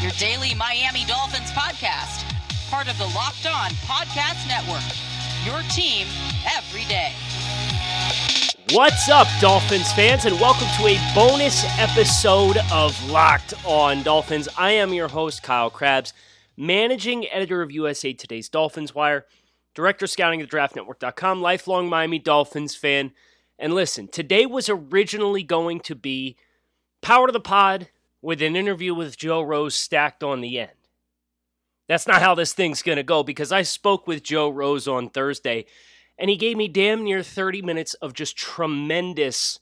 your daily Miami Dolphins podcast, part of the Locked On Podcast Network. Your team every day. What's up, Dolphins fans, and welcome to a bonus episode of Locked On Dolphins. I am your host, Kyle Crabbs, managing editor of USA Today's Dolphins Wire, director of scouting at draftnetwork.com, lifelong Miami Dolphins fan. And listen, today was originally going to be Power to the Pod with an interview with Joe Rose stacked on the end. That's not how this thing's going to go because I spoke with Joe Rose on Thursday and he gave me damn near 30 minutes of just tremendous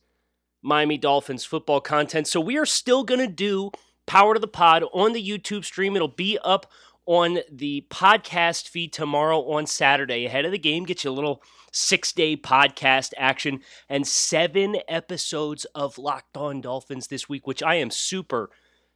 Miami Dolphins football content. So we are still going to do Power to the Pod on the YouTube stream. It'll be up on the podcast feed tomorrow on Saturday ahead of the game. Get you a little six day podcast action and seven episodes of Locked On Dolphins this week, which I am super,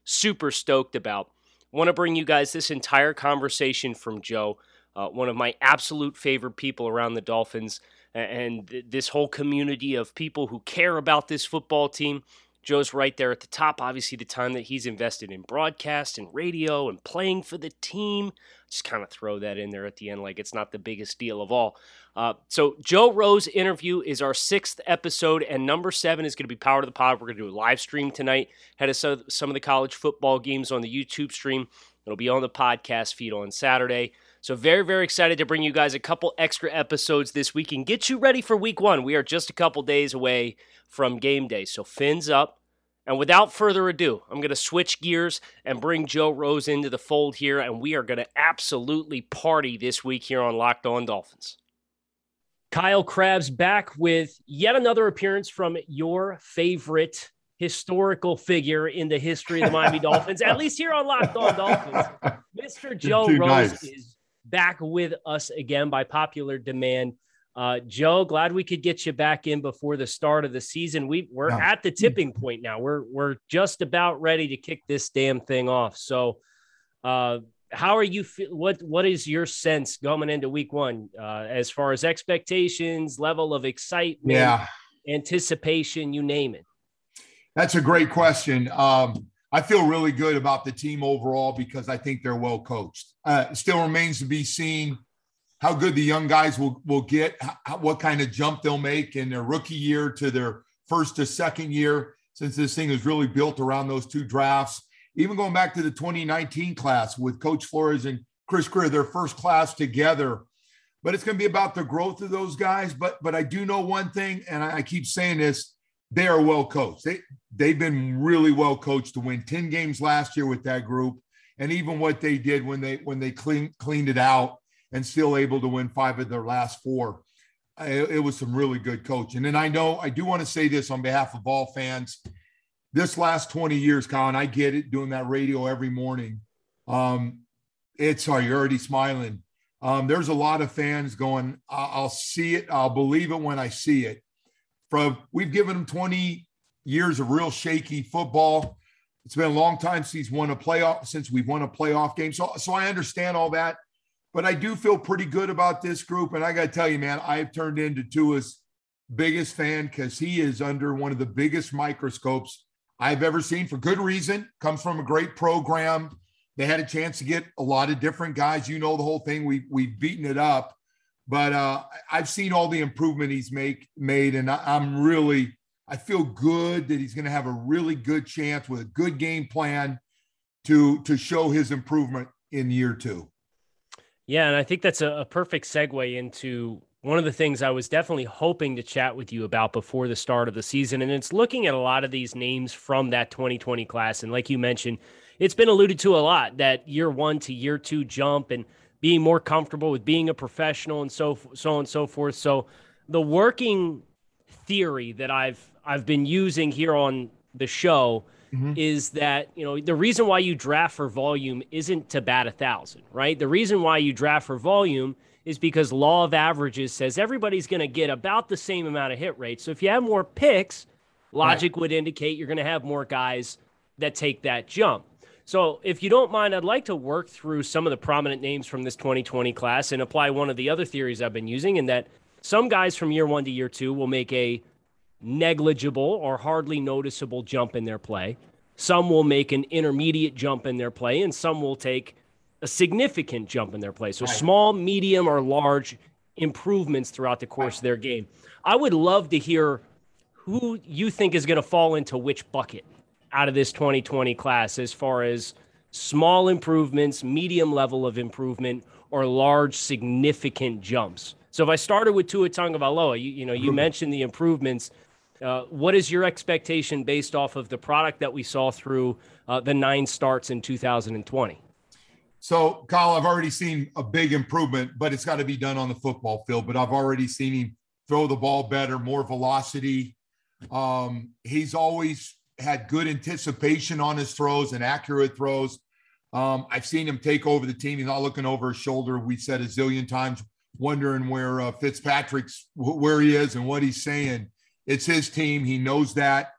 super stoked about. Want to bring you guys this entire conversation from Joe, uh, one of my absolute favorite people around the Dolphins, and th- this whole community of people who care about this football team. Joe's right there at the top. Obviously, the time that he's invested in broadcast and radio and playing for the team. Just kind of throw that in there at the end, like it's not the biggest deal of all. Uh, so, Joe Rose interview is our sixth episode, and number seven is going to be Power to the Pod. We're going to do a live stream tonight. Had of some of the college football games on the YouTube stream. It'll be on the podcast feed on Saturday. So, very, very excited to bring you guys a couple extra episodes this week and get you ready for week one. We are just a couple days away from game day. So, fins up. And without further ado, I'm going to switch gears and bring Joe Rose into the fold here, and we are going to absolutely party this week here on Locked On Dolphins. Kyle Crabbs back with yet another appearance from your favorite historical figure in the history of the Miami Dolphins, at least here on Locked On Dolphins. Mr. Joe Rose nice. is back with us again by popular demand. Uh, Joe, glad we could get you back in before the start of the season. We we're yeah. at the tipping point now. We're we're just about ready to kick this damn thing off. So, uh, how are you? What what is your sense going into week one uh, as far as expectations, level of excitement, yeah. anticipation, you name it? That's a great question. Um, I feel really good about the team overall because I think they're well coached. Uh, still remains to be seen how good the young guys will will get, how, what kind of jump they'll make in their rookie year to their first to second year, since this thing is really built around those two drafts. Even going back to the 2019 class with Coach Flores and Chris Grier, their first class together. But it's going to be about the growth of those guys. But but I do know one thing, and I keep saying this: they are well coached. They they've been really well coached to win 10 games last year with that group. And even what they did when they when they clean, cleaned it out and still able to win five of their last four. It, it was some really good coaching. And I know I do want to say this on behalf of all fans. This last 20 years, Colin, I get it doing that radio every morning. Um, it's sorry, you're already smiling. Um, there's a lot of fans going, I'll see it, I'll believe it when I see it from we've given him 20 years of real shaky football. It's been a long time since he's won a playoff since we've won a playoff game. So so I understand all that, but I do feel pretty good about this group. And I got to tell you, man, I've turned into Tua's biggest fan because he is under one of the biggest microscopes I've ever seen for good reason. Comes from a great program. They had a chance to get a lot of different guys. You know the whole thing. We we've beaten it up. But uh, I've seen all the improvement he's make made, and I, I'm really I feel good that he's going to have a really good chance with a good game plan to to show his improvement in year two. Yeah, and I think that's a, a, perfect segue into one of the things I was definitely hoping to chat with you about before the start of the season, and it's looking at a lot of these names from that 2020 class, and like you mentioned, it's been alluded to a lot that year one to year two jump and being more comfortable with being a professional and so so on and so forth. So the working theory that I've I've been using here on the show mm-hmm. is that you know the reason why you draft for volume isn't to bat a thousand, right? The reason why you draft for volume is because law of averages says everybody's going to get about the same amount of hit rate. So if you have more picks, logic right. would indicate you're going to have more guys that take that jump. So, if you don't mind, I'd like to work through some of the prominent names from this 2020 class and apply one of the other theories I've been using in that some guys from year one to year two will make a negligible or hardly noticeable jump in their play. Some will make an intermediate jump in their play, and some will take a significant jump in their play. So, right. small, medium, or large improvements throughout the course of their game. I would love to hear who you think is going to fall into which bucket out of this 2020 class as far as small improvements, medium level of improvement, or large significant jumps. So if I started with Tua Tagovailoa, you, you know, you mentioned the improvements. Uh, what is your expectation based off of the product that we saw through uh, the nine starts in 2020? So, Kyle, I've already seen a big improvement, but it's got to be done on the football field. But I've already seen him throw the ball better, more velocity. Um, he's always had good anticipation on his throws and accurate throws. Um, I've seen him take over the team. He's not looking over his shoulder. We said a zillion times, wondering where uh, Fitzpatrick's where he is and what he's saying. It's his team. He knows that,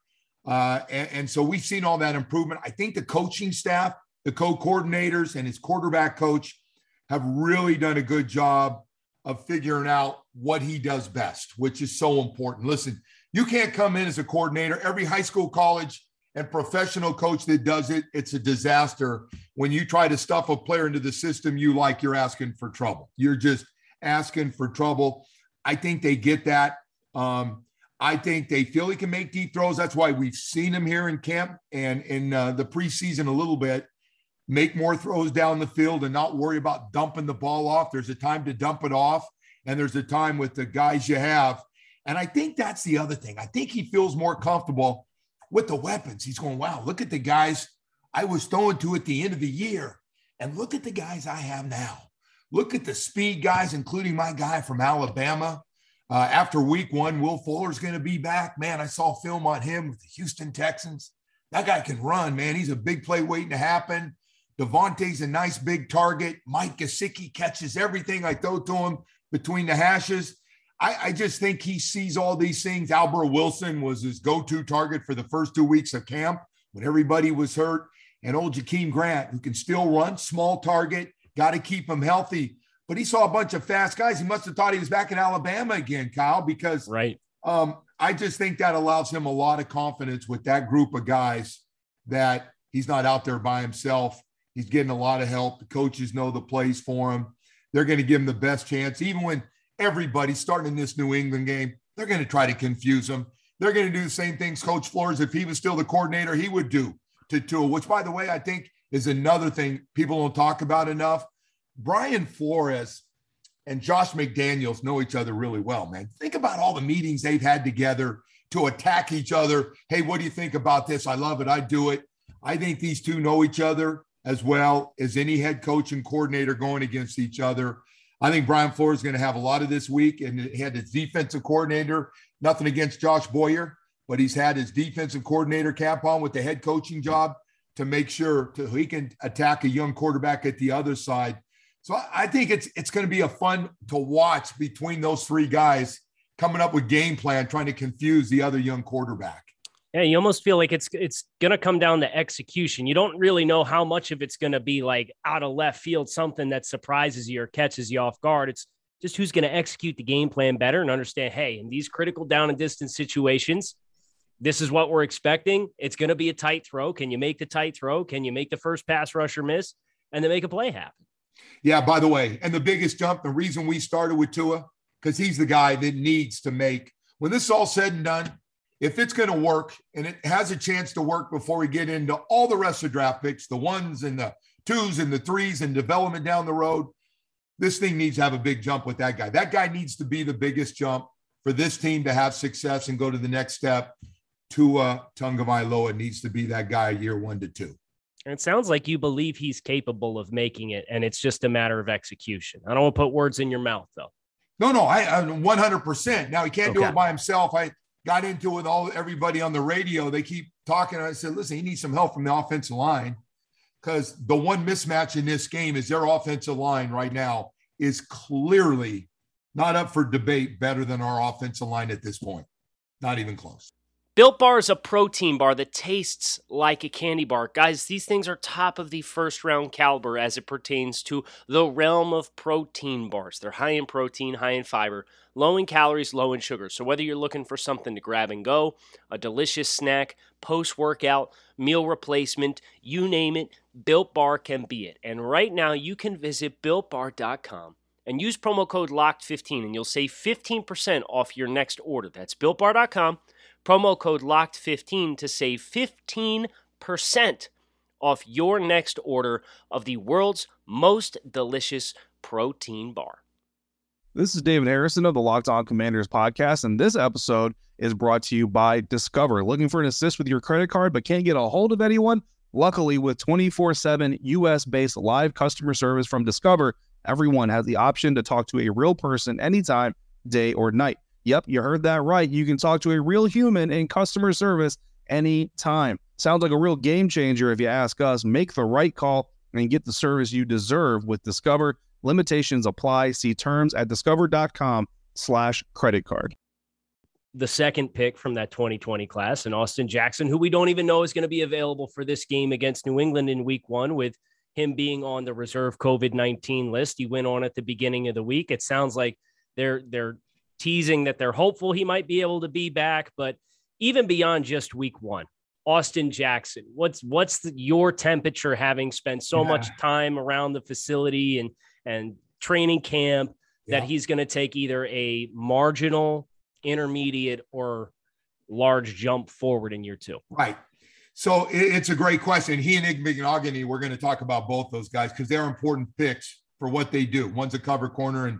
uh, and, and so we've seen all that improvement. I think the coaching staff, the co-coordinators, and his quarterback coach have really done a good job of figuring out what he does best, which is so important. Listen, you can't come in as a coordinator. Every high school, college, and professional coach that does it, it's a disaster. When you try to stuff a player into the system you like, you're asking for trouble. You're just asking for trouble. I think they get that. Um, I think they feel he can make deep throws. That's why we've seen him here in camp and in uh, the preseason a little bit. Make more throws down the field and not worry about dumping the ball off. There's a time to dump it off, and there's a time with the guys you have and I think that's the other thing. I think he feels more comfortable with the weapons. He's going, wow, look at the guys I was throwing to at the end of the year. And look at the guys I have now. Look at the speed guys, including my guy from Alabama. Uh, after week one, Will Fuller's going to be back. Man, I saw film on him with the Houston Texans. That guy can run, man. He's a big play waiting to happen. DeVante's a nice big target. Mike Gesicki catches everything I throw to him between the hashes. I, I, just think he sees all these things. Albert Wilson was his go-to target for the first two weeks of camp when everybody was hurt. And old Jakeem Grant, who can still run, small target, got to keep him healthy. But he saw a bunch of fast guys. He must have thought he was back in Alabama again, Kyle, because right. Um, I just think that allows him a lot of confidence with that group of guys that he's not out there by himself. He's getting a lot of help. The coaches know the plays for him. They're going to give him the best chance, even when everybody starting in this New England game, they're going to try to confuse them. They're going to do the same things Coach Flores, if he was still the coordinator, he would do to Tua, which, by the way, I think is another thing people don't talk about enough. Brian Flores and Josh McDaniels know each other really well, man. Think about all the meetings they've had together to attack each other. Hey, what do you think about this? I love it. I do it. I think these two know each other as well as any head coach and coordinator going against each other. I think Brian Flores is going to have a lot of this week, and he had his defensive coordinator. Nothing against Josh Boyer, but he's had his defensive coordinator cap on with the head coaching job to make sure to, he can attack a young quarterback at the other side. So I think it's it's going to be a fun to watch between those three guys coming up with game plan, trying to confuse the other young quarterback. Yeah, you almost feel like it's it's gonna come down to execution. You don't really know how much of it's gonna be like out of left field, something that surprises you or catches you off guard. It's just who's gonna execute the game plan better and understand, hey, in these critical down and distance situations, this is what we're expecting. It's gonna be a tight throw. Can you make the tight throw? Can you make the first pass rusher miss and then make a play happen? Yeah, by the way, and the biggest jump, the reason we started with Tua, because he's the guy that needs to make when this is all said and done if it's going to work and it has a chance to work before we get into all the rest of draft picks, the ones and the twos and the threes and development down the road, this thing needs to have a big jump with that guy. That guy needs to be the biggest jump for this team to have success and go to the next step. Tua Tagovailoa needs to be that guy year one to two. And it sounds like you believe he's capable of making it, and it's just a matter of execution. I don't want to put words in your mouth, though. No, no, I, I 100%. Now he can't okay. do it by himself. I got into it with all everybody on the radio. They keep talking. I said, listen, he needs some help from the offensive line because the one mismatch in this game is their offensive line right now is clearly not up for debate better than our offensive line at this point. Not even close. Built Bar is a protein bar that tastes like a candy bar. Guys, these things are top of the first round caliber as it pertains to the realm of protein bars. They're high in protein, high in fiber, low in calories, low in sugar. So, whether you're looking for something to grab and go, a delicious snack, post workout, meal replacement, you name it, Built Bar can be it. And right now, you can visit builtbar.com and use promo code LOCKED15 and you'll save 15% off your next order. That's builtbar.com Promo code LOCKED15 to save 15% off your next order of the world's most delicious protein bar. This is David Harrison of the Locked On Commanders podcast, and this episode is brought to you by Discover. Looking for an assist with your credit card but can't get a hold of anyone? Luckily, with 24 7 US based live customer service from Discover, everyone has the option to talk to a real person anytime, day or night. Yep, you heard that right. You can talk to a real human in customer service anytime. Sounds like a real game changer if you ask us. Make the right call and get the service you deserve with Discover. Limitations apply. See terms at discover.com slash credit card. The second pick from that 2020 class and Austin Jackson, who we don't even know is going to be available for this game against New England in week one with him being on the reserve COVID-19 list. He went on at the beginning of the week. It sounds like they're they're teasing that they're hopeful he might be able to be back. But even beyond just week one, Austin Jackson, what's what's the, your temperature having spent so yeah. much time around the facility and and training camp yeah. that he's going to take either a marginal, intermediate, or large jump forward in year two? Right. So it's a great question. He and Igbinoghene, we're going to talk about both those guys because they're important picks for what they do. One's a cover corner, and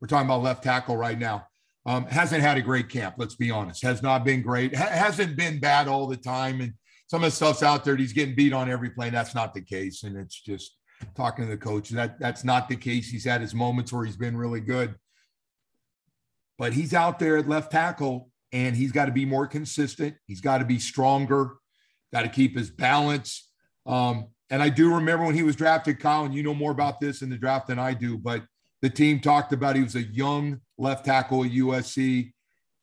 we're talking about left tackle right now. Um, hasn't had a great camp. Let's be honest. Has not been great. Ha- hasn't been bad all the time. And some of the stuff's out there. He's getting beat on every play. That's not the case. And it's just talking to the coach. That that's not the case. He's had his moments where he's been really good. But he's out there at left tackle and he's got to be more consistent. He's got to be stronger. Got to keep his balance. Um, and I do remember when he was drafted, and you know more about this in the draft than I do, but the team talked about he was a young left tackle at USC,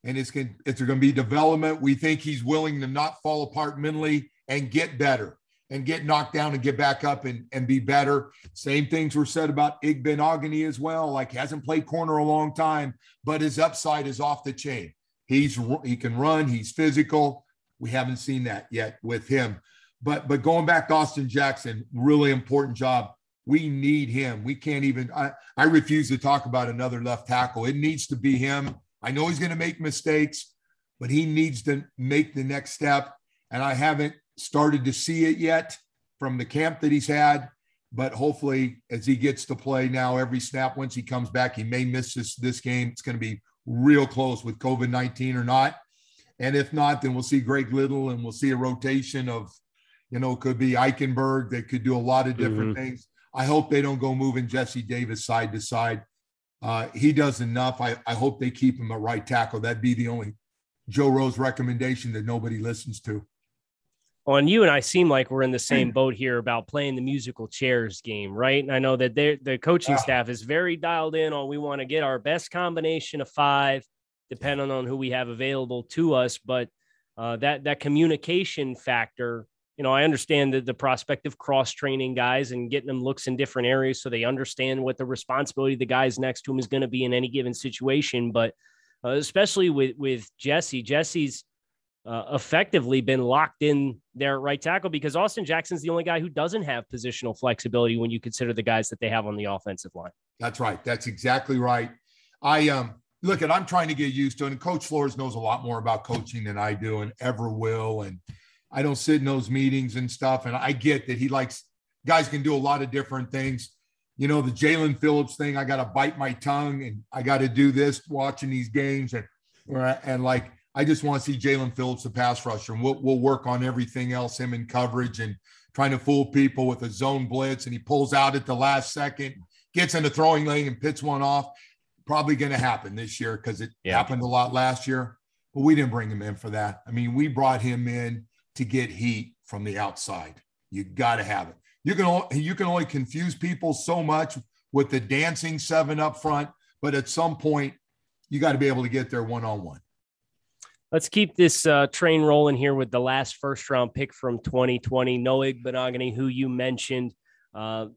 and it's going it's going to be development. We think he's willing to not fall apart mentally and get better and get knocked down and get back up and, and be better. Same things were said about Igbinoghene as well. Like hasn't played corner a long time, but his upside is off the chain. He's he can run. He's physical. We haven't seen that yet with him. But but going back to Austin Jackson, really important job. We need him. We can't even, I, I refuse to talk about another left tackle. It needs to be him. I know he's going to make mistakes, but he needs to make the next step. And I haven't started to see it yet from the camp that he's had. But hopefully, as he gets to play now every snap, once he comes back, he may miss this, this game. It's going to be real close with COVID 19 or not. And if not, then we'll see Greg Little and we'll see a rotation of, you know, could be Eichenberg. They could do a lot of different mm-hmm. things. I hope they don't go moving Jesse Davis side to side. Uh, he does enough. I, I hope they keep him at right tackle. That'd be the only Joe Rose recommendation that nobody listens to. Well, and you and I seem like we're in the same boat here about playing the musical chairs game, right? And I know that the coaching staff is very dialed in on we want to get our best combination of five, depending on who we have available to us. But uh, that that communication factor you know, I understand the, the prospect of cross training guys and getting them looks in different areas so they understand what the responsibility the guys next to him is going to be in any given situation. But uh, especially with with Jesse, Jesse's uh, effectively been locked in there at right tackle because Austin Jackson's the only guy who doesn't have positional flexibility when you consider the guys that they have on the offensive line. That's right. That's exactly right. I um look at I'm trying to get used to. And Coach Flores knows a lot more about coaching than I do and ever will. And I don't sit in those meetings and stuff. And I get that he likes guys can do a lot of different things. You know, the Jaelan Phillips thing, I got to bite my tongue and I got to do this watching these games. And, and like, I just want to see Jaelan Phillips, the pass rusher, and we'll, we'll work on everything else, him in coverage and trying to fool people with a zone blitz. And he pulls out at the last second, gets in the throwing lane and pits one off. Probably going to happen this year because it yeah. happened a lot last year, but we didn't bring him in for that. I mean, we brought him in to get heat from the outside. You got to have it. You can you can only confuse people so much with the dancing seven up front, but at some point you got to be able to get there one on one. Let's keep this uh, train rolling here with the last first round pick from 2020, Noah Igbinoghene, who you mentioned. Uh,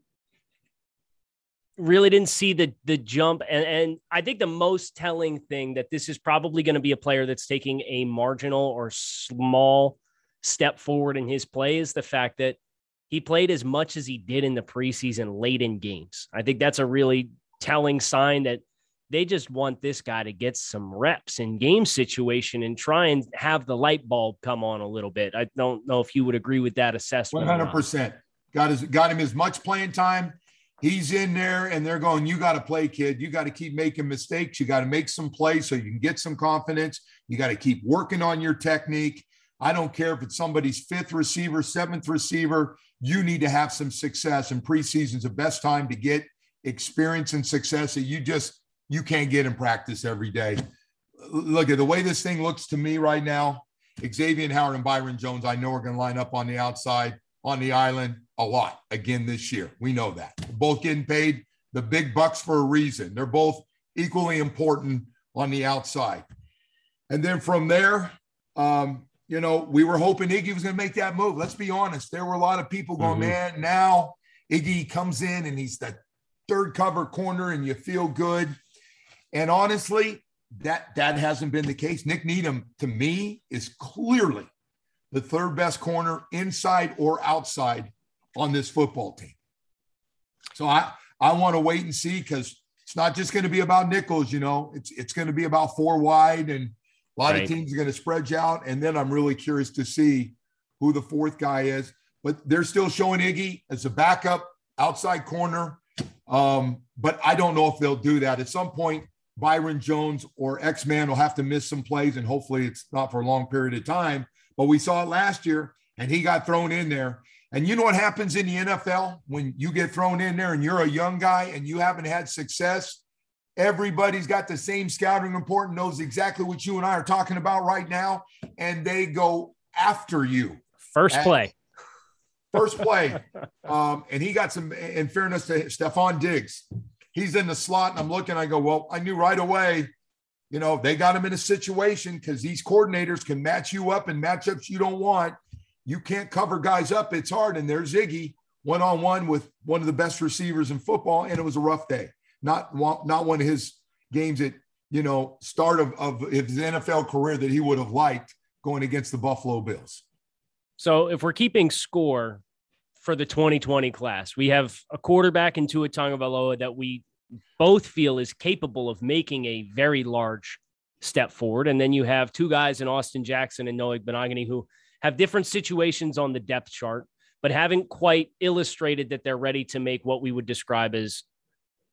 really didn't see the the jump, and, and I think the most telling thing that this is probably going to be a player that's taking a marginal or small step forward in his play is the fact that he played as much as he did in the preseason late in games. I think that's a really telling sign that they just want this guy to get some reps in game situation and try and have the light bulb come on a little bit. I don't know if you would agree with that assessment. 100%. Got his got him as much playing time. He's in there and they're going, you got to play, kid. You got to keep making mistakes. You got to make some plays so you can get some confidence. You got to keep working on your technique. I don't care if it's somebody's fifth receiver, seventh receiver. You need to have some success, and preseason's the best time to get experience and success that you just you can't get in practice every day. Look at the way this thing looks to me right now. Xavier Howard and Byron Jones, I know are going to line up on the outside on the island a lot again this year. We know that. Both getting paid the big bucks for a reason. They're both equally important on the outside. And then from there, um, you know, we were hoping Iggy was going to make that move. Let's be honest. There were a lot of people going, mm-hmm. man, now Iggy comes in and he's the third cover corner and you feel good. And honestly, that that hasn't been the case. Nick Needham, to me, is clearly the third best corner inside or outside on this football team. So I I want to wait and see because it's not just going to be about nickels, you know. It's it's going to be about four wide, and a lot right. of teams are going to spread you out. And then I'm really curious to see who the fourth guy is. But they're still showing Iggy as a backup outside corner. Um, but I don't know if they'll do that. At some point, Byron Jones or X Man will have to miss some plays, and hopefully it's not for a long period of time. But we saw it last year, and he got thrown in there. And you know what happens in the NFL when you get thrown in there and you're a young guy and you haven't had success? Everybody's got the same scouting report and knows exactly what you and I are talking about right now. And they go after you. First play. First play. um, and he got some, in fairness to Stefon Diggs, he's in the slot, and I'm looking. I go, well, I knew right away. You know, they got him in a situation because these coordinators can match you up and matchups you don't want. You can't cover guys up. It's hard. And there's Ziggy one on one with one of the best receivers in football, and it was a rough day. Not not one of his games at you know start of, of his NFL career that he would have liked going against the Buffalo Bills. So if we're keeping score, for the 2020 class. We have a quarterback in Tua Tagovailoa that we both feel is capable of making a very large step forward. And then you have two guys in Austin Jackson and Noah Igbinoghene who have different situations on the depth chart, but haven't quite illustrated that they're ready to make what we would describe as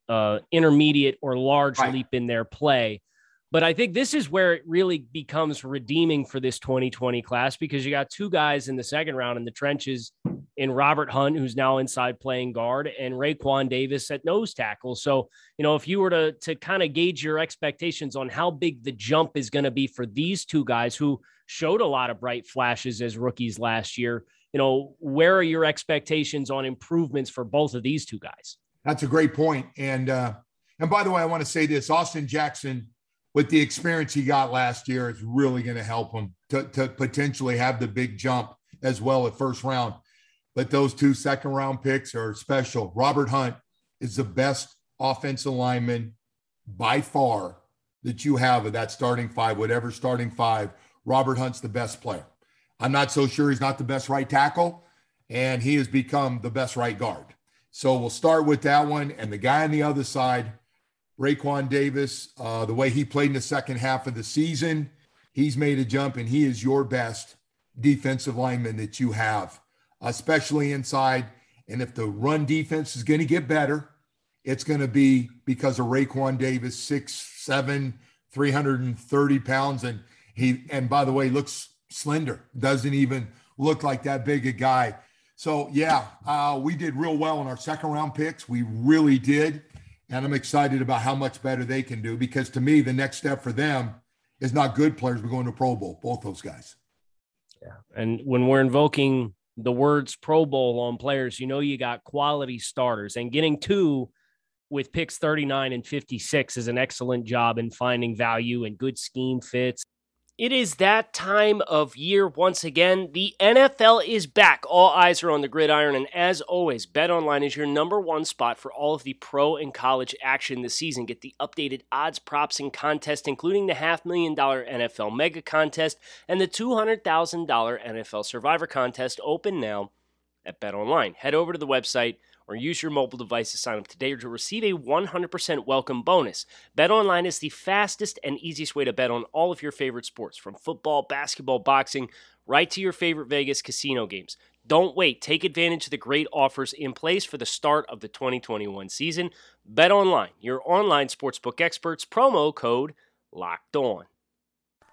uh, intermediate or large right. leap in their play. But I think this is where it really becomes redeeming for this 2020 class because you got two guys in the second round in the trenches in Robert Hunt, who's now inside playing guard, and Raekwon Davis at nose tackle. So, you know, if you were to to kind of gauge your expectations on how big the jump is going to be for these two guys who showed a lot of bright flashes as rookies last year, you know, where are your expectations on improvements for both of these two guys? That's a great point. And uh, and by the way, I want to say this: Austin Jackson, with the experience he got last year, is really going to help him to, to potentially have the big jump as well at first round but those two second round picks are special. Robert Hunt is the best offensive lineman by far that you have of that starting five, whatever starting five. Robert Hunt's the best player. I'm not so sure he's not the best right tackle, and he has become the best right guard. So we'll start with that one. And the guy on the other side, Raekwon Davis, uh, the way he played in the second half of the season, he's made a jump, and he is your best defensive lineman that you have especially inside. And if the run defense is going to get better, it's going to be because of Raekwon Davis, six, seven, 330 pounds. And he, and by the way, looks slender, doesn't even look like that big a guy. So, yeah, uh, we did real well in our second round picks. We really did. And I'm excited about how much better they can do because to me, the next step for them is not good players, but going to Pro Bowl, both those guys. Yeah. And when we're invoking the words Pro Bowl on players, you know you got quality starters, and getting two with picks 39 and 56 is an excellent job in finding value and good scheme fits. It is that time of year once again. The NFL is back. All eyes are on the gridiron. And as always, BetOnline is your number one spot for all of the pro and college action this season. Get the updated odds, props, and contest, including the half million dollar NFL mega contest and the $200,000 NFL survivor contest open now at BetOnline. Head over to the website or use your mobile device to sign up today to receive a 100% welcome bonus. BetOnline is the fastest and easiest way to bet on all of your favorite sports, from football, basketball, boxing, right to your favorite Vegas casino games. Don't wait. Take advantage of the great offers in place for the start of the 2021 season. BetOnline, your online sportsbook experts, promo code LOCKED ON.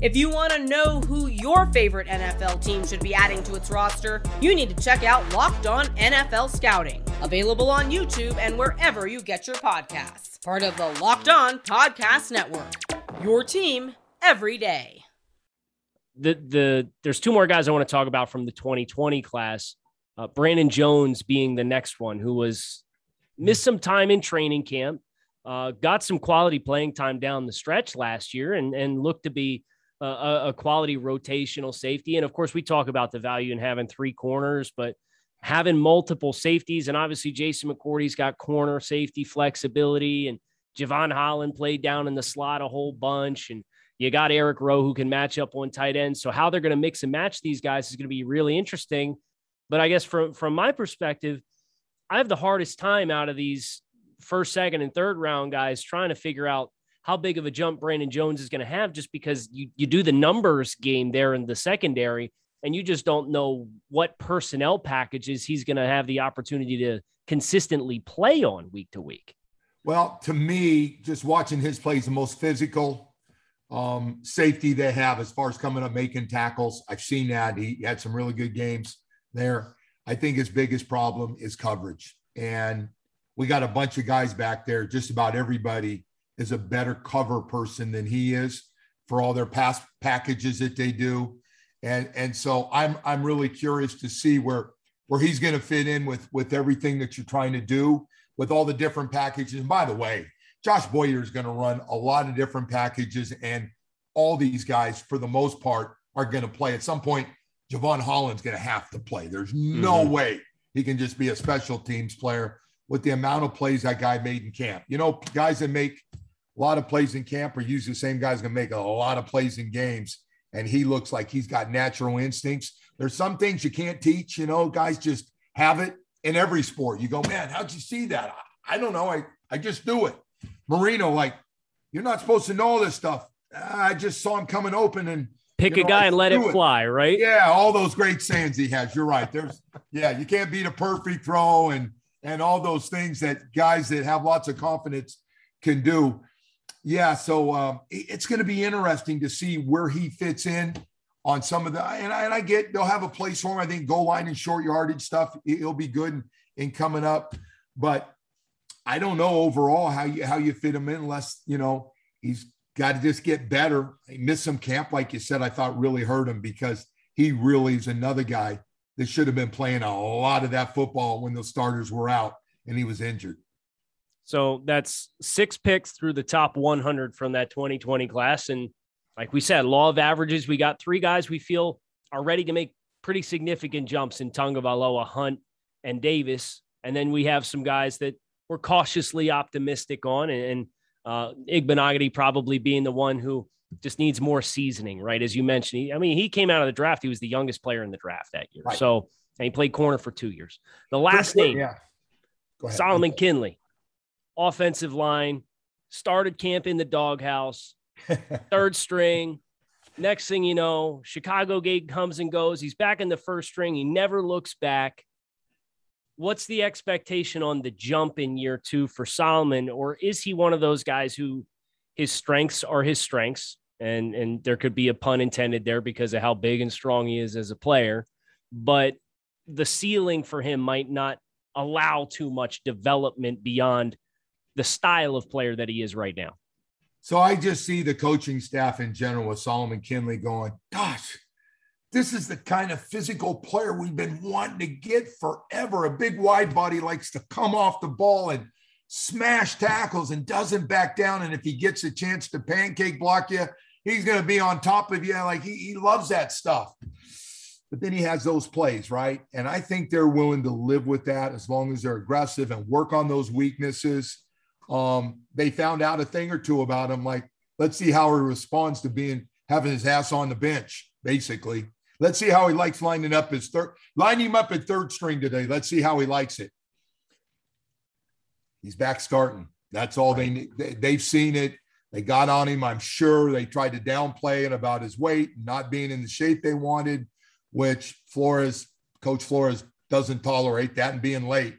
If you want to know who your favorite NFL team should be adding to its roster, you need to check out Locked On NFL Scouting, available on YouTube and wherever you get your podcasts. Part of the Locked On Podcast Network. Your team every day. The the there's two more guys I want to talk about from the 2020 class. Uh, Brandon Jones being the next one, who was missed some time in training camp, uh, got some quality playing time down the stretch last year, and and looked to be a, quality rotational safety. And of course, we talk about the value in having three corners, but having multiple safeties, and obviously Jason McCourty's got corner safety flexibility, and Javon Holland played down in the slot a whole bunch, and you got Eric Rowe who can match up on tight end. So how they're going to mix and match these guys is going to be really interesting. But I guess from from my perspective, I have the hardest time out of these first, second, and third round guys trying to figure out how big of a jump Brandon Jones is going to have just because you, you do the numbers game there in the secondary and you just don't know what personnel packages he's going to have the opportunity to consistently play on week to week. Well, to me, just watching his plays, the most physical um, safety they have as far as coming up making tackles. I've seen that. He had some really good games there. I think his biggest problem is coverage. And we got a bunch of guys back there, just about everybody is a better cover person than he is for all their past packages that they do. And and so I'm I'm really curious to see where where he's going to fit in with with everything that you're trying to do with all the different packages. And by the way, Josh Boyer is going to run a lot of different packages, and all these guys, for the most part, are going to play. At some point, Jevon Holland's going to have to play. There's no mm-hmm. way he can just be a special teams player with the amount of plays that guy made in camp. You know, guys that make a lot of plays in camp are usually the same guy's going to make a lot of plays in games. And he looks like he's got natural instincts. There's some things you can't teach, you know, guys just have it in every sport. You go, man, how'd you see that? I, I don't know. I, I just do it. Marino, like, you're not supposed to know all this stuff. I just saw him coming open and pick you know, a guy and let it, it fly, right? Yeah, all those great sayings he has. You're right. There's yeah, you can't beat a perfect throw and and all those things that guys that have lots of confidence can do yeah, so um, it's going to be interesting to see where he fits in on some of the. And I, and I, get they'll have a place for him. I think goal line and short yardage stuff. it'll be good in, in coming up, but I don't know overall how you how you fit him in unless you know he's got to just get better. He missed some camp, like you said. I thought really hurt him because he really is another guy that should have been playing a lot of that football when the starters were out and he was injured. So that's six picks through the top 100 from that 2020 class. And like we said, law of averages, we got three guys we feel are ready to make pretty significant jumps in Tagovailoa, Hunt, and Davis. And then we have some guys that we're cautiously optimistic on. And, uh, Igbinoghene probably being the one who just needs more seasoning, right? As you mentioned, he, I mean, he came out of the draft. He was the youngest player in the draft that year. Right. So, and he played corner for two years. The last name, yeah. Solomon Kindley offensive line, started camp in the doghouse, third string. Next thing you know, Chicago gate comes and goes. He's back in the first string. He never looks back. what's the expectation on the jump in year two for Solomon? Or is he one of those guys who his strengths are his strengths? And, and there could be a pun intended there because of how big and strong he is as a player. But the ceiling for him might not allow too much development beyond the style of player that he is right now. So I just see the coaching staff in general with Solomon Kindley going, gosh, this is the kind of physical player we've been wanting to get forever. A big wide body likes to come off the ball and smash tackles and doesn't back down. And if he gets a chance to pancake block you, he's going to be on top of you. Like he, he loves that stuff. But then he has those plays, right? And I think they're willing to live with that as long as they're aggressive and work on those weaknesses. Um, they found out a thing or two about him. Like, let's see how he responds to being having his ass on the bench, basically. Let's see how he likes lining up his third, lining him up at third string today. Let's see how he likes it. He's back starting. That's all they need. They've seen it. They got on him. I'm sure they tried to downplay it about his weight, not being in the shape they wanted, which Flores, Coach Flores, doesn't tolerate that and being late.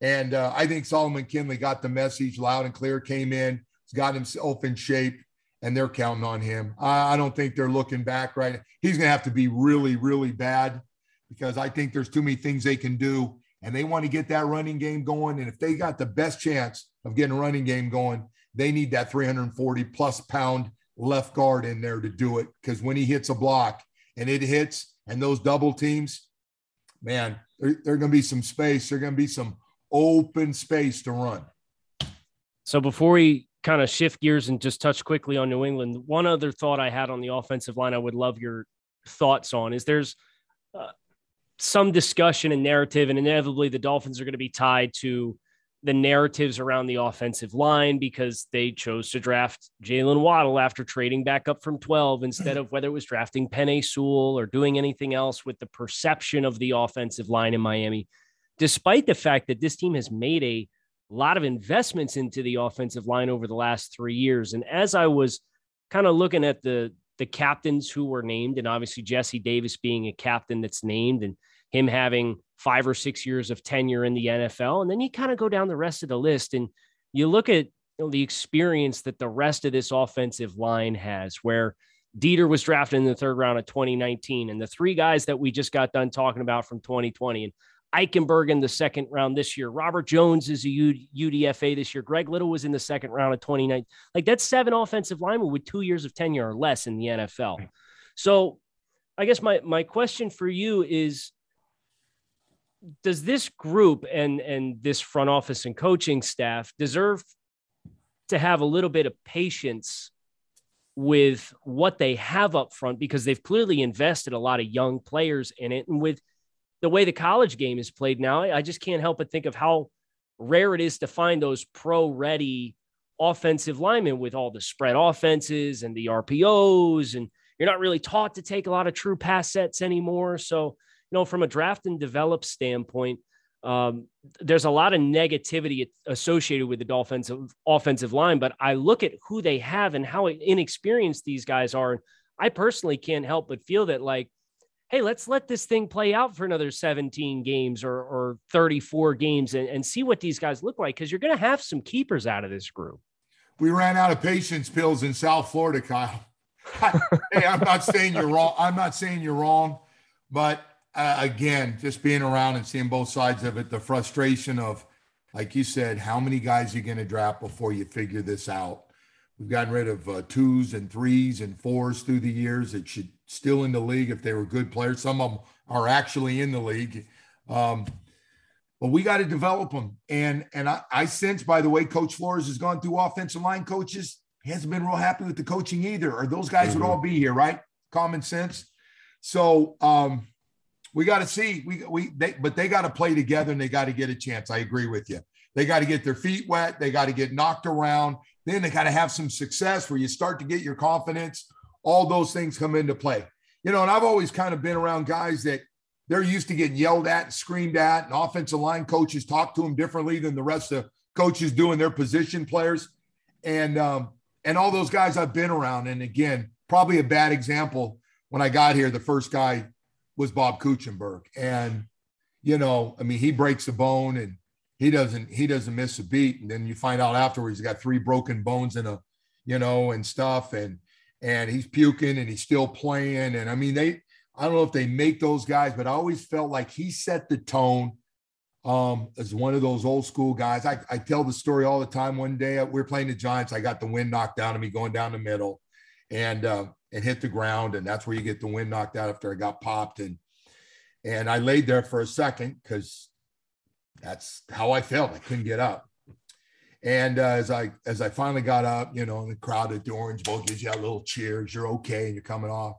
And uh, I think Solomon Kindley got the message loud and clear, came in, got himself in shape and they're counting on him. I, I don't think they're looking back right. He's going to have to be really, really bad because I think there's too many things they can do, and they want to get that running game going. And if they got the best chance of getting a running game going, they need that 340 plus pound left guard in there to do it. Because when he hits a block and it hits, and those double teams, man, there, there going to be some space. There's going to be some open space to run. So before we kind of shift gears and just touch quickly on New England, one other thought I had on the offensive line I would love your thoughts on is there's uh, some discussion and narrative, and inevitably the Dolphins are going to be tied to the narratives around the offensive line because they chose to draft Jaylen Waddle after trading back up from 12 instead of whether it was drafting Penei Sewell or doing anything else with the perception of the offensive line in Miami. Despite the fact that this team has made a lot of investments into the offensive line over the last three years. And as I was kind of looking at the the captains who were named, and obviously Jesse Davis being a captain that's named, and him having five or six years of tenure in the NFL, and then you kind of go down the rest of the list and you look at you know, the experience that the rest of this offensive line has, where Deiter was drafted in the third round of 2019, and the three guys that we just got done talking about from 2020, and Eichenberg in the second round this year. Robert Jones is a UDFA this year. Greg Little was in the second round of 29. Like that's seven offensive linemen with two years of tenure or less in the NFL. So I guess my my question for you is does this group and and this front office and coaching staff deserve to have a little bit of patience with what they have up front because they've clearly invested a lot of young players in it and with the way the college game is played now, I just can't help but think of how rare it is to find those pro ready offensive linemen with all the spread offenses and the RPOs. And you're not really taught to take a lot of true pass sets anymore. So, you know, from a draft and develop standpoint, um, there's a lot of negativity associated with the Dolphins offensive line, but I look at who they have and how inexperienced these guys are. I personally can't help but feel that like hey, let's let this thing play out for another 17 games or, or 34 games and, and see what these guys look like because you're going to have some keepers out of this group. We ran out of patience pills in South Florida, Kyle. hey, I'm not saying you're wrong. I'm not saying you're wrong, but uh, again, just being around and seeing both sides of it, the frustration of, like you said, how many guys are you going to draft before you figure this out? We've gotten rid of uh, twos and threes and fours through the years that should still in the league if they were good players. Some of them are actually in the league. Um, but we got to develop them. And and I, I sense, by the way, Coach Flores has gone through offensive line coaches. He hasn't been real happy with the coaching either, or those guys mm-hmm. would all be here, right? Common sense. So um, we got to see. We we they, but they got to play together and they got to get a chance. I agree with you. They got to get their feet wet. They got to get knocked around. Then they got to have some success where you start to get your confidence. All those things come into play. You know, and I've always kind of been around guys that they're used to getting yelled at and screamed at, and offensive line coaches talk to them differently than the rest of coaches doing their position players. And um, and all those guys I've been around. And again, probably a bad example when I got here. The first guy was Bob Kuechenberg, and you know, I mean, he breaks a bone and he doesn't he doesn't miss a beat. And then you find out afterwards he's got three broken bones in a, you know, and stuff. And and he's puking and he's still playing. And I mean, they I don't know if they make those guys, but I always felt like he set the tone um, as one of those old school guys. I, I tell the story all the time. One day we are playing the Giants. I got the wind knocked out of me going down the middle and uh, and hit the ground. And that's where you get the wind knocked out after I got popped. And and I laid there for a second because that's how I felt. I couldn't get up. And uh, as I as I finally got up, you know, the crowd at the Orange Bowl gives you a little cheers. You're okay, and you're coming off.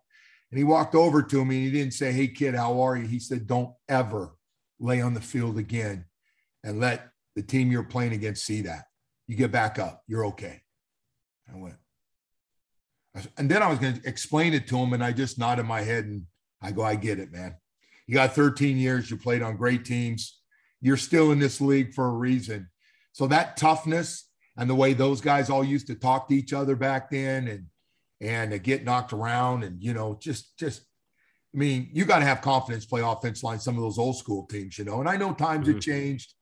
And he walked over to me and he didn't say, "Hey kid, how are you?" He said, "Don't ever lay on the field again, and let the team you're playing against see that. You get back up. You're okay." I went, and then I was going to explain it to him, and I just nodded my head and I go, "I get it, man. You got 13 years. You played on great teams. You're still in this league for a reason." So that toughness and the way those guys all used to talk to each other back then and and to get knocked around and you know just just I mean you got to have confidence play offense line some of those old school teams you know and I know times mm-hmm. have changed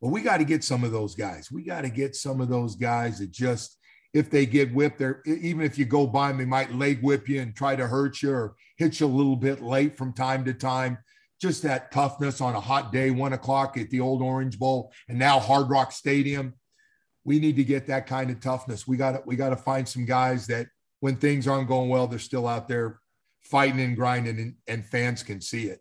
but we got to get some of those guys we got to get some of those guys that just if they get whipped there even if you go by them they might leg whip you and try to hurt you or hit you a little bit late from time to time just that toughness on a hot day, one o'clock at the old Orange Bowl, and now Hard Rock Stadium. We need to get that kind of toughness. We got to we got to find some guys that when things aren't going well, they're still out there fighting and grinding, and, and fans can see it.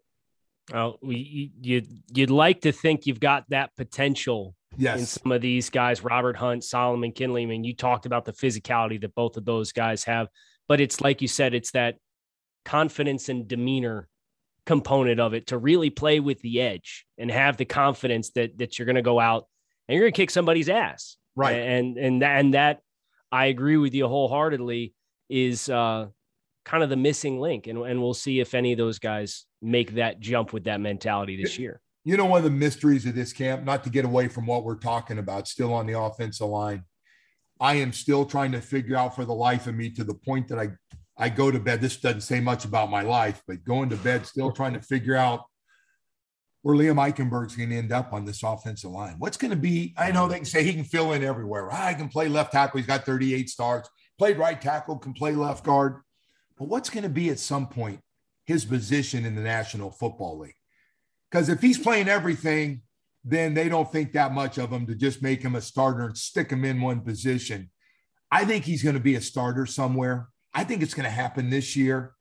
Well, we, you you'd like to think you've got that potential yes. in some of these guys, Robert Hunt, Solomon Kindley. I mean, you talked about the physicality that both of those guys have, but it's like you said, it's that confidence and demeanor component of it to really play with the edge and have the confidence that that you're going to go out and you're going to kick somebody's ass. Right. And and that, and that I agree with you wholeheartedly is uh, kind of the missing link and and we'll see if any of those guys make that jump with that mentality this year. You know one of the mysteries of this camp, not to get away from what we're talking about, still on the offensive line. I am still trying to figure out for the life of me to the point that I I go to bed. This doesn't say much about my life, but going to bed, still trying to figure out where Liam Eichenberg's going to end up on this offensive line. What's going to be? I know they can say he can fill in everywhere. I can play left tackle. He's got 38 starts. Played right tackle, can play left guard. But what's going to be at some point his position in the National Football League? Because if he's playing everything, then they don't think that much of him to just make him a starter and stick him in one position. I think he's going to be a starter somewhere. I think it's going to happen this year.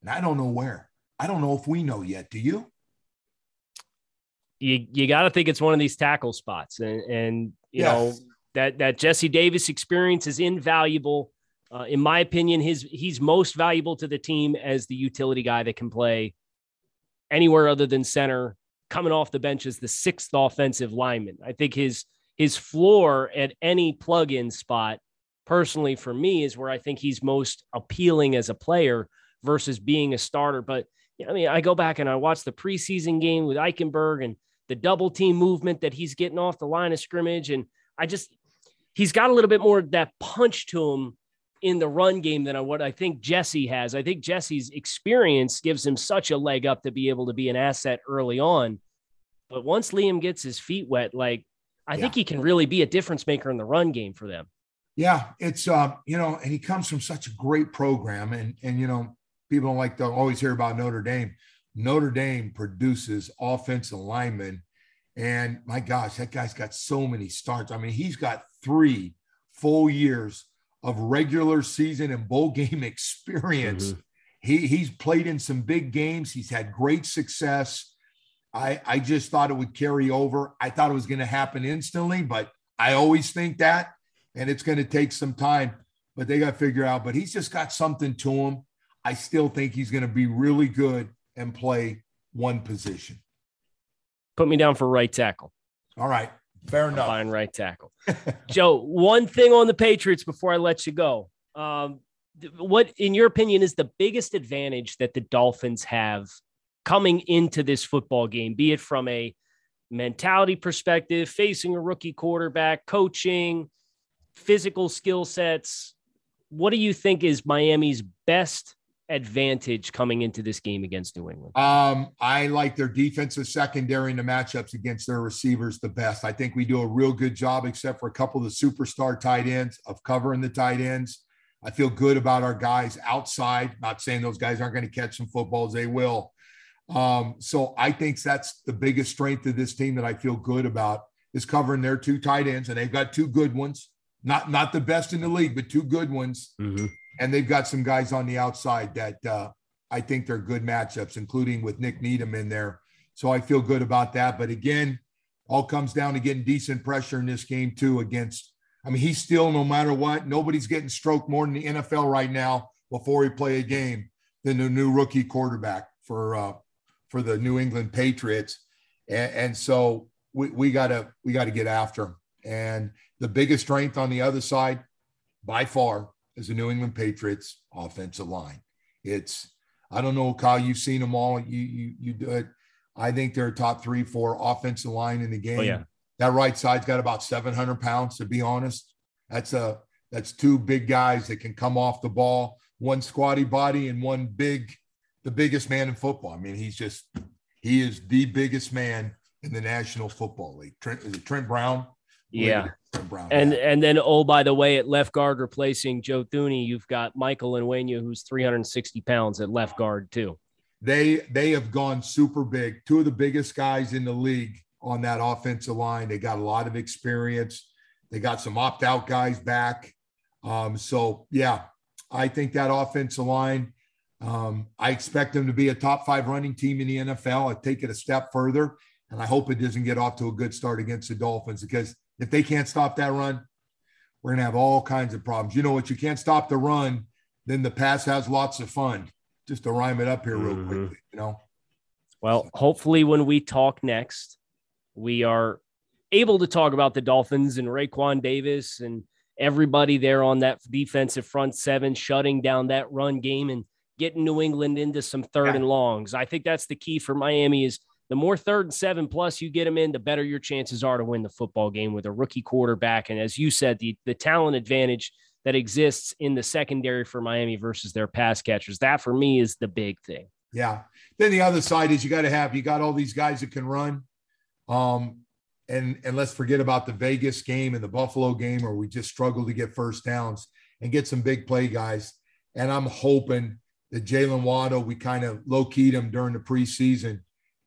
And I don't know where. I don't know if we know yet. Do you? You you got to think it's one of these tackle spots, and and you yes. know that that Jesse Davis experience is invaluable. Uh, in my opinion, his he's most valuable to the team as the utility guy that can play anywhere other than center, coming off the bench as the sixth offensive lineman. I think his his floor at any plug-in spot personally for me is where I think he's most appealing as a player versus being a starter. But I mean, I go back and I watch the preseason game with Eichenberg and the double team movement that he's getting off the line of scrimmage. And I just, he's got a little bit more of that punch to him in the run game than what I think Jesse has. I think Jesse's experience gives him such a leg up to be able to be an asset early on. But once Liam gets his feet wet, like I yeah. think he can really be a difference maker in the run game for them. Yeah, it's uh, you know, and he comes from such a great program, and and you know, people don't like to always hear about Notre Dame. Notre Dame produces offensive linemen, and my gosh, that guy's got so many starts. I mean, he's got three full years of regular season and bowl game experience. Mm-hmm. He he's played in some big games. He's had great success. I I just thought it would carry over. I thought it was going to happen instantly, but I always think that and it's going to take some time, but they got to figure out. But he's just got something to him. I still think he's going to be really good and play one position. Put me down for right tackle. All right. Fair enough. Fine right tackle. Joe, one thing on the Patriots before I let you go. Um, what, in your opinion, is the biggest advantage that the Dolphins have coming into this football game, be it from a mentality perspective, facing a rookie quarterback, coaching, physical skill sets. What do you think is Miami's best advantage coming into this game against New England? Um, I like their defensive secondary in the matchups against their receivers the best. I think we do a real good job, except for a couple of the superstar tight ends, of covering the tight ends. I feel good about our guys outside. Not saying those guys aren't going to catch some footballs, they will. Um, so I think that's the biggest strength of this team that I feel good about is covering their two tight ends, and they've got two good ones. Not not the best in the league, but two good ones. Mm-hmm. And they've got some guys on the outside that uh, I think they're good matchups, including with Nik Needham in there. So I feel good about that. But again, all comes down to getting decent pressure in this game too against. I mean, he's still no matter what. Nobody's getting stroked more in the NFL right now before he play a game than the new rookie quarterback for uh, for the New England Patriots. And, and so we, we gotta we gotta get after him. And the biggest strength on the other side, by far, is the New England Patriots offensive line. It's I don't know, Kyle. You've seen them all. You you you do it. I think they're top three, four offensive line in the oh, game. Oh, yeah. That right side's got about 700 pounds. To be honest, that's a that's two big guys that can come off the ball. One squatty body and one big, the biggest man in football. I mean, he's just he is the biggest man in the National Football League. Trent is it Trent Brown? Yeah. And and then oh by the way, at left guard replacing Joe Thuney, you've got Michael and Onwenu, who's 360 pounds at left guard too. they they have gone super big. Two of the biggest guys in the league on that offensive line. They got a lot of experience. They got some opt out guys back. Um, so yeah, I think that offensive line. Um, I expect them to be a top five running team in the NFL. I take it a step further, and I hope it doesn't get off to a good start against the Dolphins because if they can't stop that run, we're gonna have all kinds of problems. You know what? You can't stop the run, then the pass has lots of fun. Just to rhyme it up here real Mhm. quickly, you know. Well, hopefully, when we talk next, we are able to talk about the Dolphins and Raekwon Davis and everybody there on that defensive front seven, shutting down that run game and getting New England into some third Yeah. and longs. I think that's the key for Miami is the more third and seven plus you get them in, the better your chances are to win the football game with a rookie quarterback. And as you said, the, the talent advantage that exists in the secondary for Miami versus their pass catchers. That for me is the big thing. Yeah. Then the other side is you got to have you got all these guys that can run. Um, and and let's forget about the Vegas game and the Buffalo game where we just struggled to get first downs and get some big play guys. And I'm hoping that Jaylen Waddle, we kind of low keyed him during the preseason.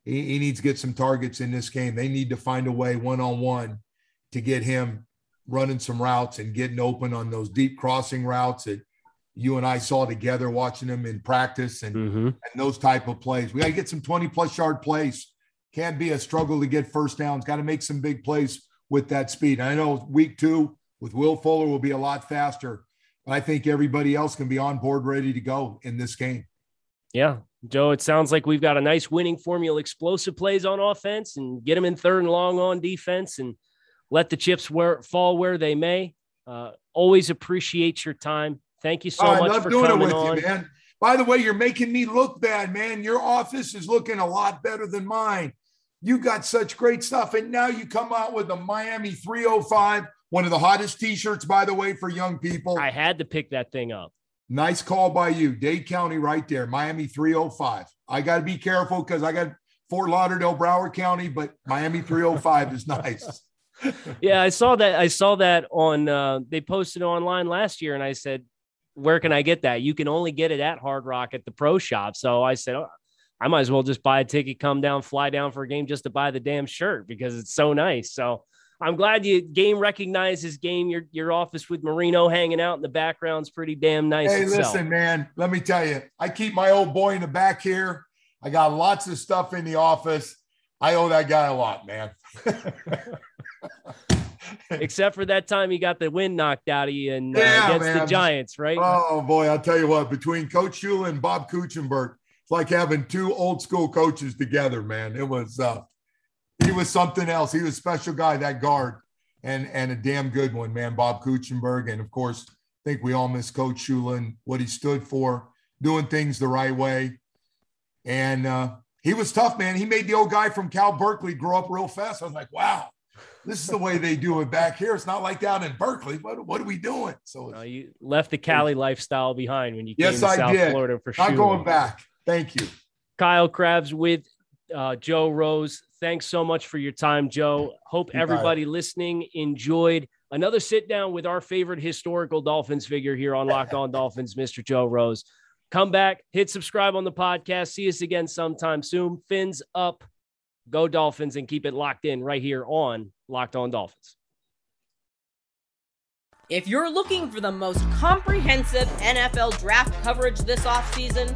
He, he needs to get some targets in this game. They need to find a way one on one to get him running some routes and getting open on those deep crossing routes that you and I saw together watching them in practice and, Mm-hmm. and those type of plays. We got to get some 20 plus yard plays. Can't be a struggle to get first downs. Got to make some big plays with that speed. I know week two with Will Fuller will be a lot faster, but I think everybody else can be on board ready to go in this game. Yeah, Joe, it sounds like we've got a nice winning formula, explosive plays on offense and get them in third and long on defense and let the chips where fall where they may. Uh, always appreciate your time. Thank you so Oh, I much love for doing it coming with on. you, man. By the way, you're making me look bad, man. Your office is looking a lot better than mine. You got such great stuff. And now you come out with the Miami 305, one of the hottest t shirts, by the way, for young people. I had to pick that thing up. Nice call by you. Dade County right there, Miami 305. I got to be careful because I got Fort Lauderdale, Broward County, but Miami 305 is nice. Yeah, I saw that. I saw that on. Uh, they posted online last year, and I said, "Where can I get that?" You can only get it at Hard Rock at the Pro Shop. So I said, oh, "I might as well just buy a ticket, come down, fly down for a game just to buy the damn shirt because it's so nice." So I'm glad you game recognizes game. Your your office with Marino hanging out in the background's pretty damn nice. Hey, itself. listen, man, let me tell you, I keep my old boy in the back here. I got lots of stuff in the office. I owe that guy a lot, man. Except for that time he got the wind knocked out of you and uh, Yeah, against the. Giants, right? Oh boy, I'll tell you what, between Coach Shula and Bob Kuechenberg, it's like having two old school coaches together, man. It was uh he was something else. He was a special guy, that guard, and and a damn good one, man. Bob Kuechenberg. And of course, I think we all miss Coach Shula and what he stood for, doing things the right way. And uh he was tough, man. He made the old guy from Cal Berkeley grow up real fast. I was like, wow. this is the way they do it back here. It's not like down in Berkeley. What, what are we doing? So No, you left the Cali lifestyle behind when you came to I South did. Florida for sure. not sure. going back. Thank you. Kyle Crabbs with uh, Joe Rose. Thanks so much for your time, Joe. Hope You everybody listening enjoyed another sit down with our favorite historical Dolphins figure here on Locked On Dolphins, Mr. Joe Rose. Come back, hit subscribe on the podcast. See us again sometime soon. Fins up, go Dolphins, and keep it locked in right here on Locked On Dolphins. If you're looking for the most comprehensive NFL draft coverage this offseason,